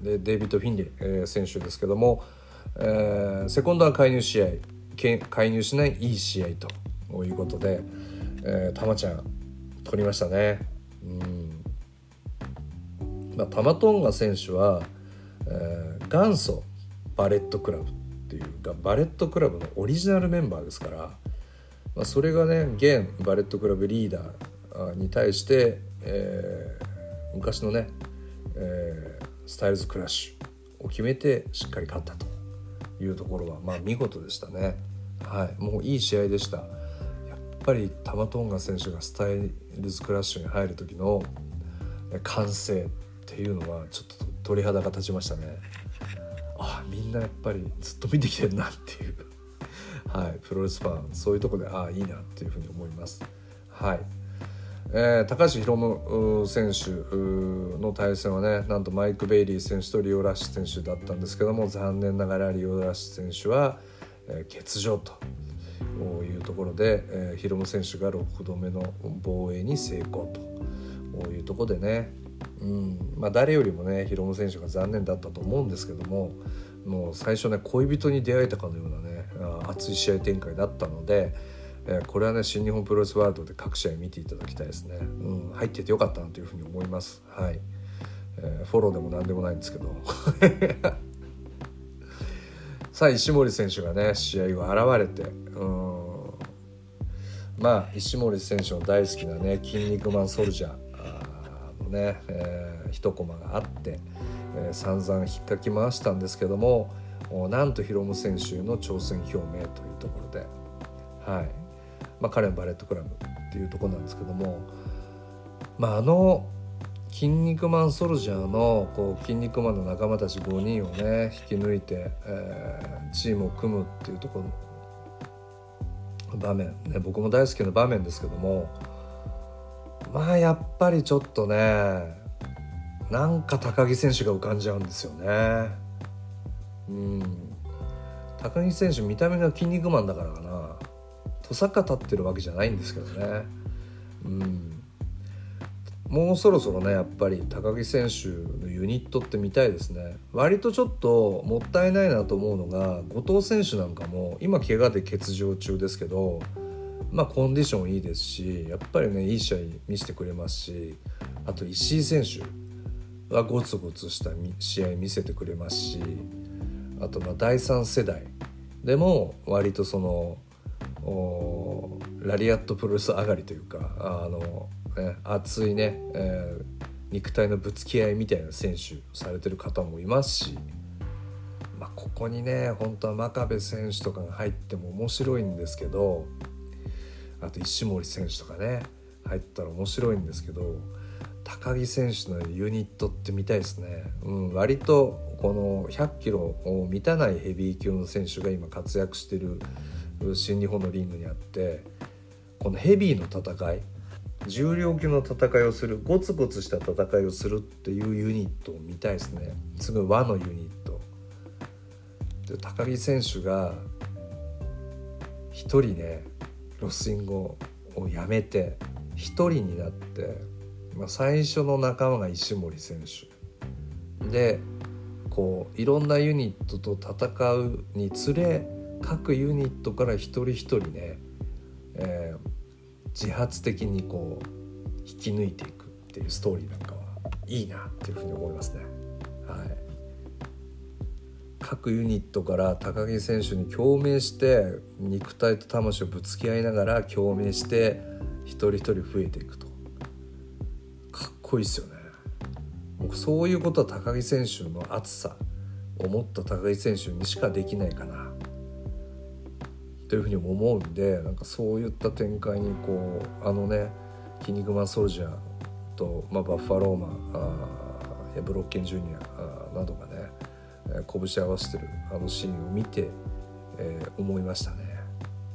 で、デイビッド・フィンリー、えー、選手ですけども、えー、セコンドは介入試合、介入しない。いい試合ということで、えー、タマちゃん、取りましたね。うん。まあ、タマトンガ選手は、えー、元祖バレットクラブっていうか、バレットクラブのオリジナルメンバーですから、まあ、それがね現バレットクラブリーダーに対して、えー、昔のね、えー、スタイルズクラッシュを決めてしっかり勝ったというところは、まあ、見事でしたね。はい、もういい試合でした。やっぱりタマトンガ選手がスタイルズクラッシュに入る時の歓声っていうのはちょっと鳥肌が立ちましたね。あみんなやっぱりずっと見てきてるなっていう はい、プロレスファンそういうとこでああいいなっていうふうに思います。はいえー、高橋宏夢選手の対戦はねなんとマイク・ベイリー選手とリオ・ラッシュ選手だったんですけども残念ながらリオ・ラッシュ選手は、えー、欠場というところで、えー、ヒロム選手が6度目の防衛に成功というところでね、うん。まあ、誰よりもねヒロム選手が残念だったと思うんですけどももう最初ね恋人に出会えたかのようなね熱い試合展開だったので、えー、これはね新日本プロレスワールドで各試合見ていただきたいですね、うん、入っててよかったなというふうに思います。はい、えー、フォローでも何でもないんですけど。さあ石森選手がね試合を現れてうん。まあ石森選手の大好きなね「筋肉マンソルジャー」のね、えー、一コマがあって、えー、散々引っかき回したんですけどもなんとヒロム選手の挑戦表明というところで、はい。まあ、彼のバレットクラブっていうとこなんですけども、まあ、あの「筋肉マンソルジャーの」こう筋肉マンの仲間たち5人をね引き抜いて、えー、チームを組むっていうところ場面。ね僕も大好きな場面ですけどもまあやっぱりちょっとねなんか高木選手が浮かんじゃうんですよね。うん。高木選手見た目が筋肉マンだからかな。とさか立ってるわけじゃないんですけどね。うん。もうそろそろねやっぱり高木選手のユニットって見たいですね。割とちょっともったいないなと思うのが後藤選手なんかも今怪我で欠場中ですけどまあコンディションいいですしやっぱりねいい試合見せてくれますしあと石井選手はゴツゴツした試合見せてくれますしあとま第3世代。でも割とそのラリアットプロレス上がりというかあの、熱いね、え、肉体のぶつけ合いみたいな選手されてる方もいますし、まあ、ここにね本当は真壁選手とかが入っても面白いんですけどあと石森選手とかね入ったら面白いんですけど高木選手のユニットって見たいですね、うん、割とこの100キロを満たないヘビー級の選手が今活躍してる新日本のリングにあってこのヘビーの戦い重量級の戦いをするゴツゴツした戦いをするっていうユニットを見たいですね。すごい和のユニット。で高木選手が1人ねロスインゴをやめて1人になって、まあ、最初の仲間が石森選手。でこういろんなユニットと戦うにつれ各ユニットから一人一人ね、えー、自発的にこう引き抜いていくっていうストーリーなんかはいいなっていうふうに思いますね。はい、各ユニットから高木選手に共鳴して肉体と魂をぶつけ合いながら共鳴して一人一人増えていくとかっこいいですよね。もうそういうことは高木選手の熱さを持った高木選手にしかできないかなというふうにも思うんでなんかそういった展開にこうあのね「筋肉マソルジャーと」まあ、バッファローマンあブロッケンジュニアなどがね、えー、拳合わせてるあのシーンを見て、えー、思いましたね。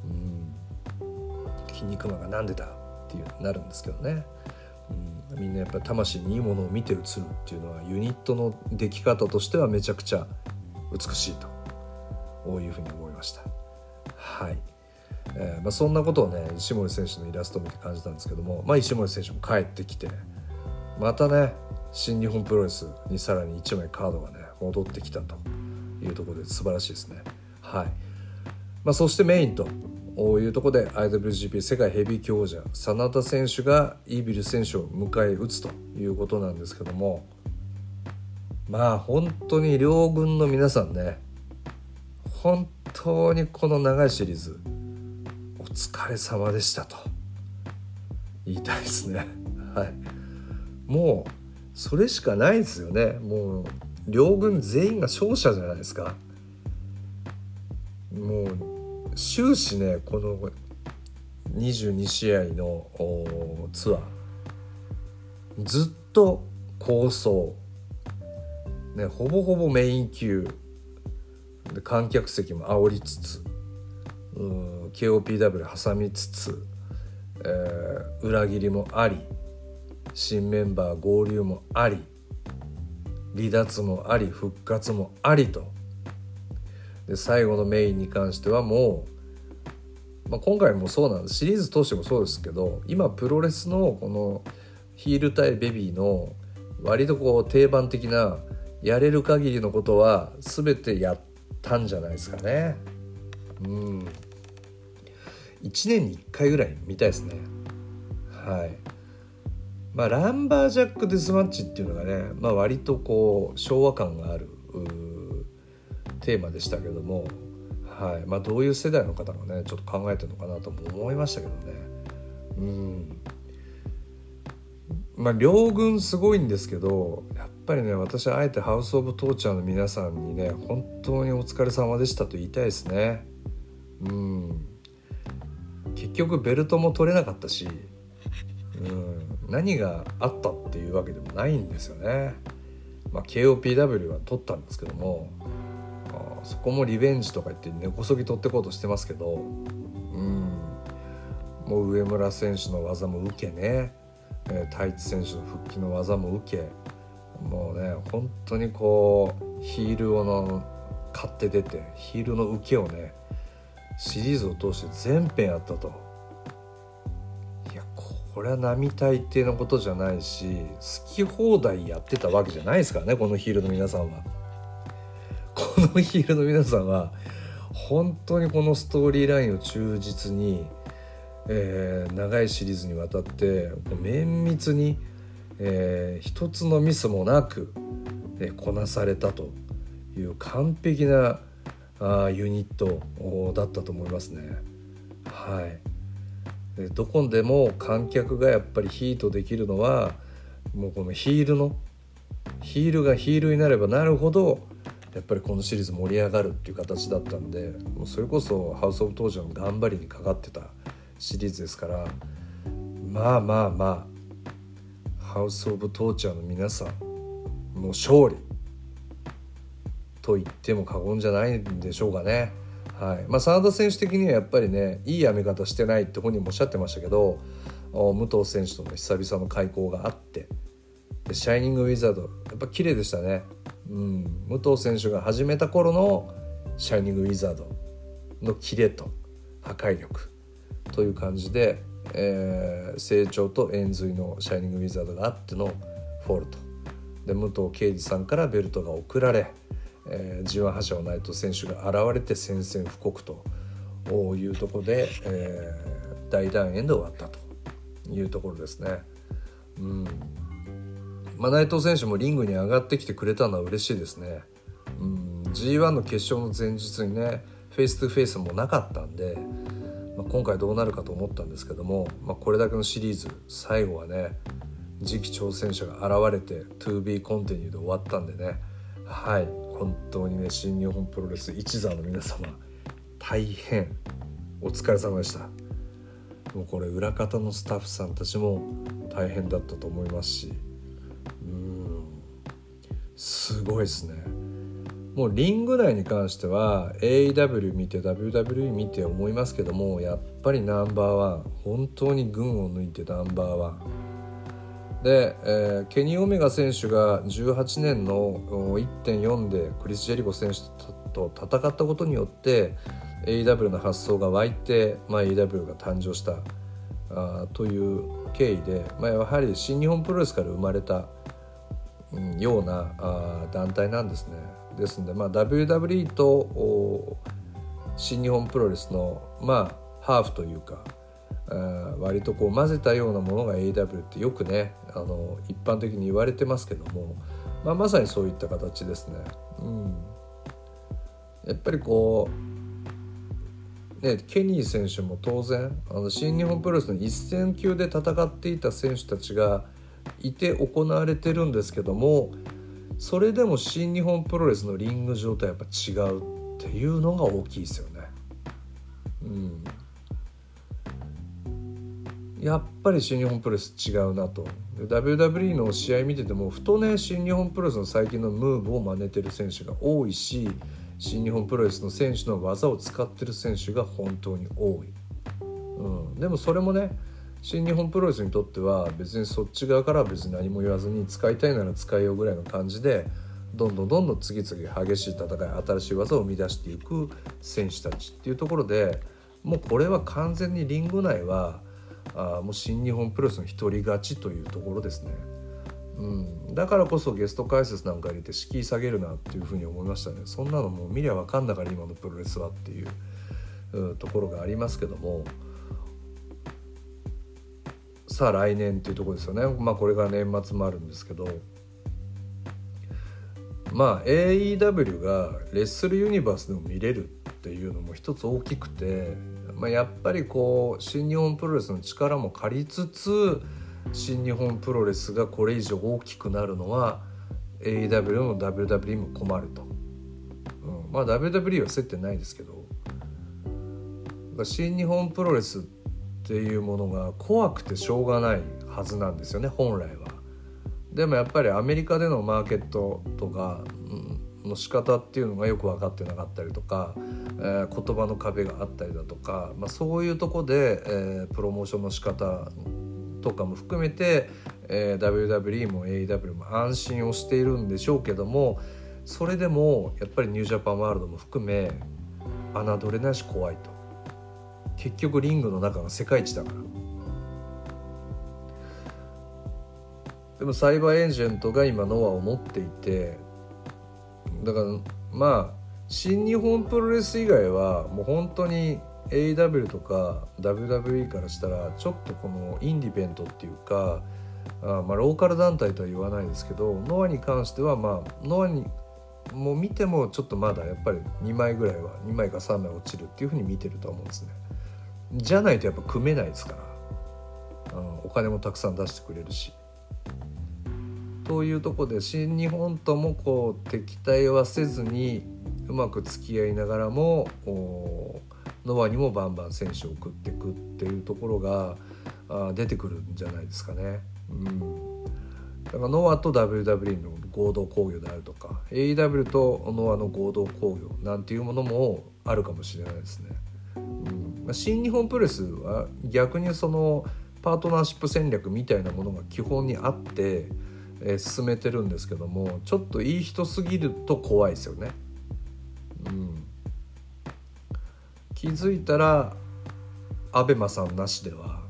うん筋肉マンがなんでだっていうなるんですけどね。うん、みんなやっぱり魂にいいものを見て映るっていうのはユニットの出来方としてはめちゃくちゃ美しいとこういうふうに思いました。はい、えー、まあ、そんなことをね石森選手のイラストを見て感じたんですけども、まあ、石森選手も帰ってきてまたね新日本プロレスにさらに1枚カードがね戻ってきたというところで素晴らしいですね。はいまあ、そしてメインというところで IWGP 世界ヘビー級王者真田選手がイービル選手を迎え撃つということなんですけどもまあ本当に両軍の皆さんね本当にこの長いシリーズお疲れ様でしたと。言いたいですね。はい。もうそれしかないですよね。もう両軍全員が勝者じゃないですか。もう終始ねこの22試合のツアーずっと構想。ねほぼほぼメイン級。で観客席も煽りつつうん KOPW 挟みつつ、えー、裏切りもあり新メンバー合流もあり離脱もあり復活もありと。で最後のメインに関してはもう、まあ、今回もそうなんです。シリーズ通してもそうですけど今プロレスのこのヒール対ベビーの割とこう定番的なやれる限りのことは全てやったんじゃないですかね。うん。1年に1回ぐらい見たいですね。はい。まあ、ランバージャックデスマッチっていうのがね、まあ、割とこう昭和感があるテーマでしたけども、はい。まあ、どういう世代の方がねちょっと考えてるのかなとも思いましたけどね。うん。まあ両軍すごいんですけどやっぱりね私はあえてハウス・オブ・トーチャーの皆さんにね本当にお疲れ様でしたと言いたいですね。うん。結局ベルトも取れなかったしうん。何があったっていうわけでもないんですよね。まあ、KOPW は取ったんですけどもそこもリベンジとか言って根こそぎ取ってこうとしてますけどうん。もう上村選手の技も受けね、え、太一選手の復帰の技も受け。もうね本当にこうヒールをの買って出てヒールの受けをねシリーズを通して全編やったといや。これは並大抵のことじゃないし好き放題やってたわけじゃないですからねこのヒールの皆さんは。このヒールの皆さんは本当にこのストーリーラインを忠実に、えー、長いシリーズにわたって綿密に、えー、一つのミスもなく、えー、こなされたという完璧なあユニットだったと思いますね。はいでどこでも観客がやっぱりヒートできるのはもうこのヒールのヒールがヒールになればなるほどやっぱりこのシリーズ盛り上がるっていう形だったんでもうそれこそハウス・オブ・当時の頑張りにかかってたシリーズですからまあまあまあハウス・オブ・トーチャーの皆さんもう勝利と言っても過言じゃないんでしょうかね。はい。まあ、真田選手的にはやっぱりねいいやめ方してないって本人もおっしゃってましたけど武藤選手との久々の開口があってでシャイニングウィザードやっぱ綺麗でしたね、うん、武藤選手が始めた頃のシャイニングウィザードのキレと破壊力という感じで、えー、成長と円髄のシャイニングウィザードがあってのフォールトで武藤敬司さんからベルトが贈られえー、G1 覇者の内藤選手が現れて宣戦布告というところで、えー、大団円で終わったというところですね。うんまあ、内藤選手もリングに上がってきてくれたのは嬉しいですね。うん、G1 の決勝の前日にねフェイストゥフェイスもなかったんで、まあ、今回どうなるかと思ったんですけども、まあ、これだけのシリーズ最後はね次期挑戦者が現れて To be continued で終わったんでねはい本当にね新日本プロレス一座の皆様大変お疲れ様でした。もうこれ裏方のスタッフさんたちも大変だったと思いますしうんすごいですね。もうリング内に関しては AEW 見て WWE 見て思いますけどもやっぱりナンバーワン本当に群を抜いてナンバーワンで、えー、ケニー・オメガ選手が18年の1.4でクリス・ジェリコ選手と戦ったことによって AEW の発想が湧いて、まあ、AEW が誕生したあという経緯で、まあ、やはり新日本プロレスから生まれた、うん、ようなあ団体なんですね。ですので、まあ、WWE と新日本プロレスの、まあ、ハーフというか割とこう混ぜたようなものが AW ってよくねあの一般的に言われてますけども、まあ、まさにそういった形ですね。うん、やっぱりこうね、ケニー選手も当然あの新日本プロレスの一戦級で戦っていた選手たちがいて行われてるんですけどもそれでも新日本プロレスのリング上とはやっぱ違うっていうのが大きいですよね。うん。やっぱり新日本プロレス違うなと。WWE の試合見ててもふとね新日本プロレスの最近のムーブを真似てる選手が多いし新日本プロレスの選手の技を使ってる選手が本当に多い、うん、でもそれもね新日本プロレスにとっては別にそっち側からは別に何も言わずに使いたいなら使いようぐらいの感じでどんどんどんどん次々激しい戦い新しい技を生み出していく選手たちっていうところでもうこれは完全にリング内はあもう新日本プロレスの一人勝ちというところですね。うん、だからこそゲスト解説なんか入れて敷居下げるなっていうふうに思いましたね。そんなのもう見りゃ分かんだから今のプロレスはっていう、うところがありますけども。さあ来年っていうところですよね。まあこれが年末もあるんですけど。まあ AEW がレッスルユニバースでも見れるっていうのも一つ大きくてまあ、やっぱりこう新日本プロレスの力も借りつつ新日本プロレスがこれ以上大きくなるのは AEW も WWE も困ると、うん、まあ WWE は接点ないですけど。新日本プロレスってていうものが怖くてしょうがないはずなんですよね本来は。でもやっぱりアメリカでのマーケットとか、の仕方っていうのがよく分かってなかったりとか、えー、言葉の壁があったりだとか、まあ、そういうとこで、えー、プロモーションの仕方とかも含めて、えー、WWE も AEW も安心をしているんでしょうけどもそれでもやっぱりニュージャパンワールドも含め侮れないし怖いと結局リングの中が世界一だから。でもサイバーエージェントが今ノアを持っていてだからまあ新日本プロレス以外はもう本当に AW とか WWE からしたらちょっとこのインディペントっていうかあまあローカル団体とは言わないですけどノアに関してはまあノアにもう見てもちょっとまだやっぱり2枚ぐらいは2枚か3枚落ちるっていうふうに見てると思うんですね。じゃないとやっぱ組めないですから、うん、お金もたくさん出してくれるしというとこで新日本ともこう敵対はせずにうまく付き合いながらもノアにもバンバン選手を送っていくっていうところがあ出てくるんじゃないですかね。うん、だからノアと WWE の合同工業であるとか AEW とノアの合同工業なんていうものもあるかもしれないですね。うんま、新日本プレスは逆にそのパートナーシップ戦略みたいなものが基本にあってえー、進めてるんですけどもちょっといい人すぎると怖いですよね。うん、気づいたら abema さんなしでは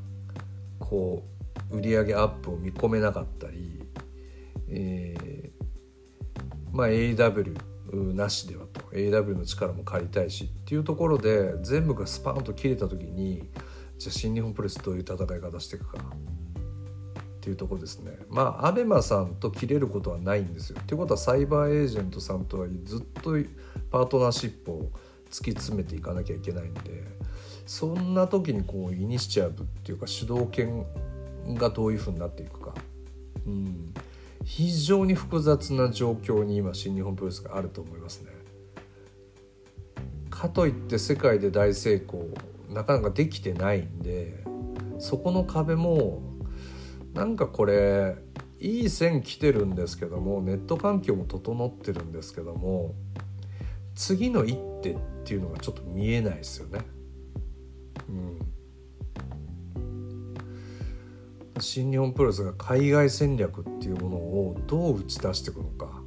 こう売り上げアップを見込めなかったり、えー、まあ AW なしでは AW の力も借りたいしっていうところで全部がスパンと切れた時にじゃあ新日本プレスどういう戦い方していくかっていうところですね。まあアベマさんと切れることはないんですよ。っていうことはサイバーエージェントさんとはずっとパートナーシップを突き詰めていかなきゃいけないんでそんな時にこうイニシチアブっていうか主導権がどういうふうになっていくか、うん、非常に複雑な状況に今新日本プロレスがあると思いますね。かといって世界で大成功なかなかできてないんでそこの壁もなんかこれいい線来てるんですけどもネット環境も整ってるんですけども次の一手っていうのがちょっと見えないですよね。うん、新日本プロレスが海外戦略っていうものをどう打ち出していくのか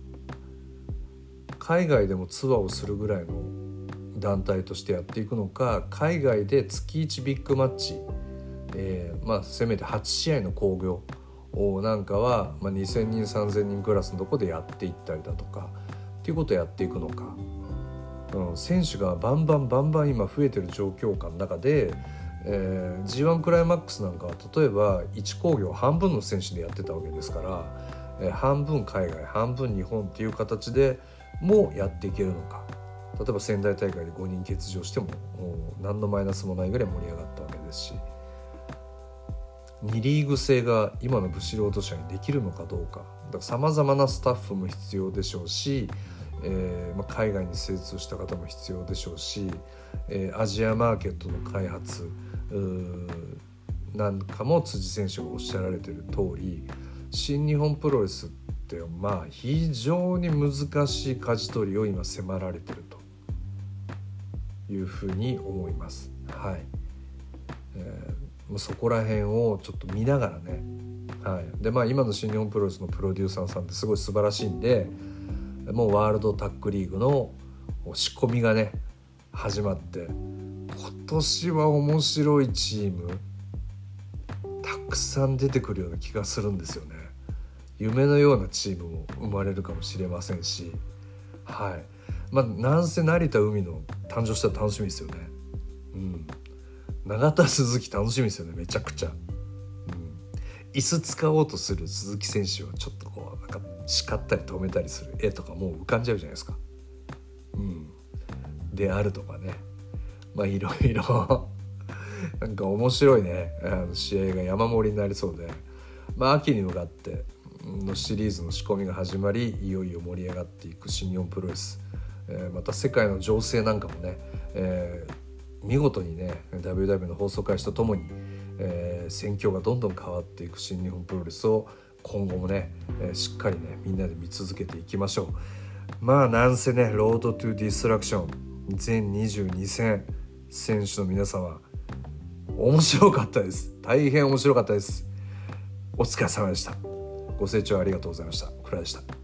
海外でもツアーをするぐらいの団体としてやっていくのか海外で月1ビッグマッチ、えー、まあ、せめて8試合の興行なんかは、まあ、2,000人3,000人クラスのとこでやっていったりだとかっていうことをやっていくのか、うん、選手がバンバンバンバン今増えてる状況下の中で、えー、G1 クライマックスなんかは例えば1工業半分の選手でやってたわけですから、えー、半分海外半分日本っていう形でもやっていけるのか。例えば仙台大会で5人欠場しても何のマイナスもないぐらい盛り上がったわけですし2リーグ制が今の武士ロード社にできるのかどうか。さまざまなスタッフも必要でしょうし、えーまあ、海外に精通した方も必要でしょうし、えー、アジアマーケットの開発なんかも辻選手がおっしゃられてる通り新日本プロレスってまあ非常に難しい舵取りを今迫られてるいうふうに思います。はい、えー、そこら辺をちょっと見ながらね、はい、でまあ今の新日本プロレスのプロデューサーさんってすごい素晴らしいんでもうワールドタッグリーグの仕込みがね始まって今年は面白いチームたくさん出てくるような気がするんですよね。夢のようなチームも生まれるかもしれませんし。はい。まあなんせ成田海の誕生したら楽しみですよね。うん。永田鈴木楽しみですよねめちゃくちゃ、うん、椅子使おうとする鈴木選手をちょっとこうなんか叱ったり止めたりする絵とかもう浮かんじゃうじゃないですか。うん。であるとかね。まあいろいろ。なんか面白いね。あの試合が山盛りになりそうで。まあ秋に向かってのシリーズの仕込みが始まりいよいよ盛り上がっていく新日本プロレス、えー、また世界の情勢なんかもね、えー、見事にね WW の放送開始とともに、えー、戦況がどんどん変わっていく新日本プロレスを今後もね、えー、しっかりねみんなで見続けていきましょうまあなんせねロードトゥディストラクション全22戦選手の皆様面白かったです大変面白かったですお疲れ様でしたご清聴ありがとうございました。倉でした。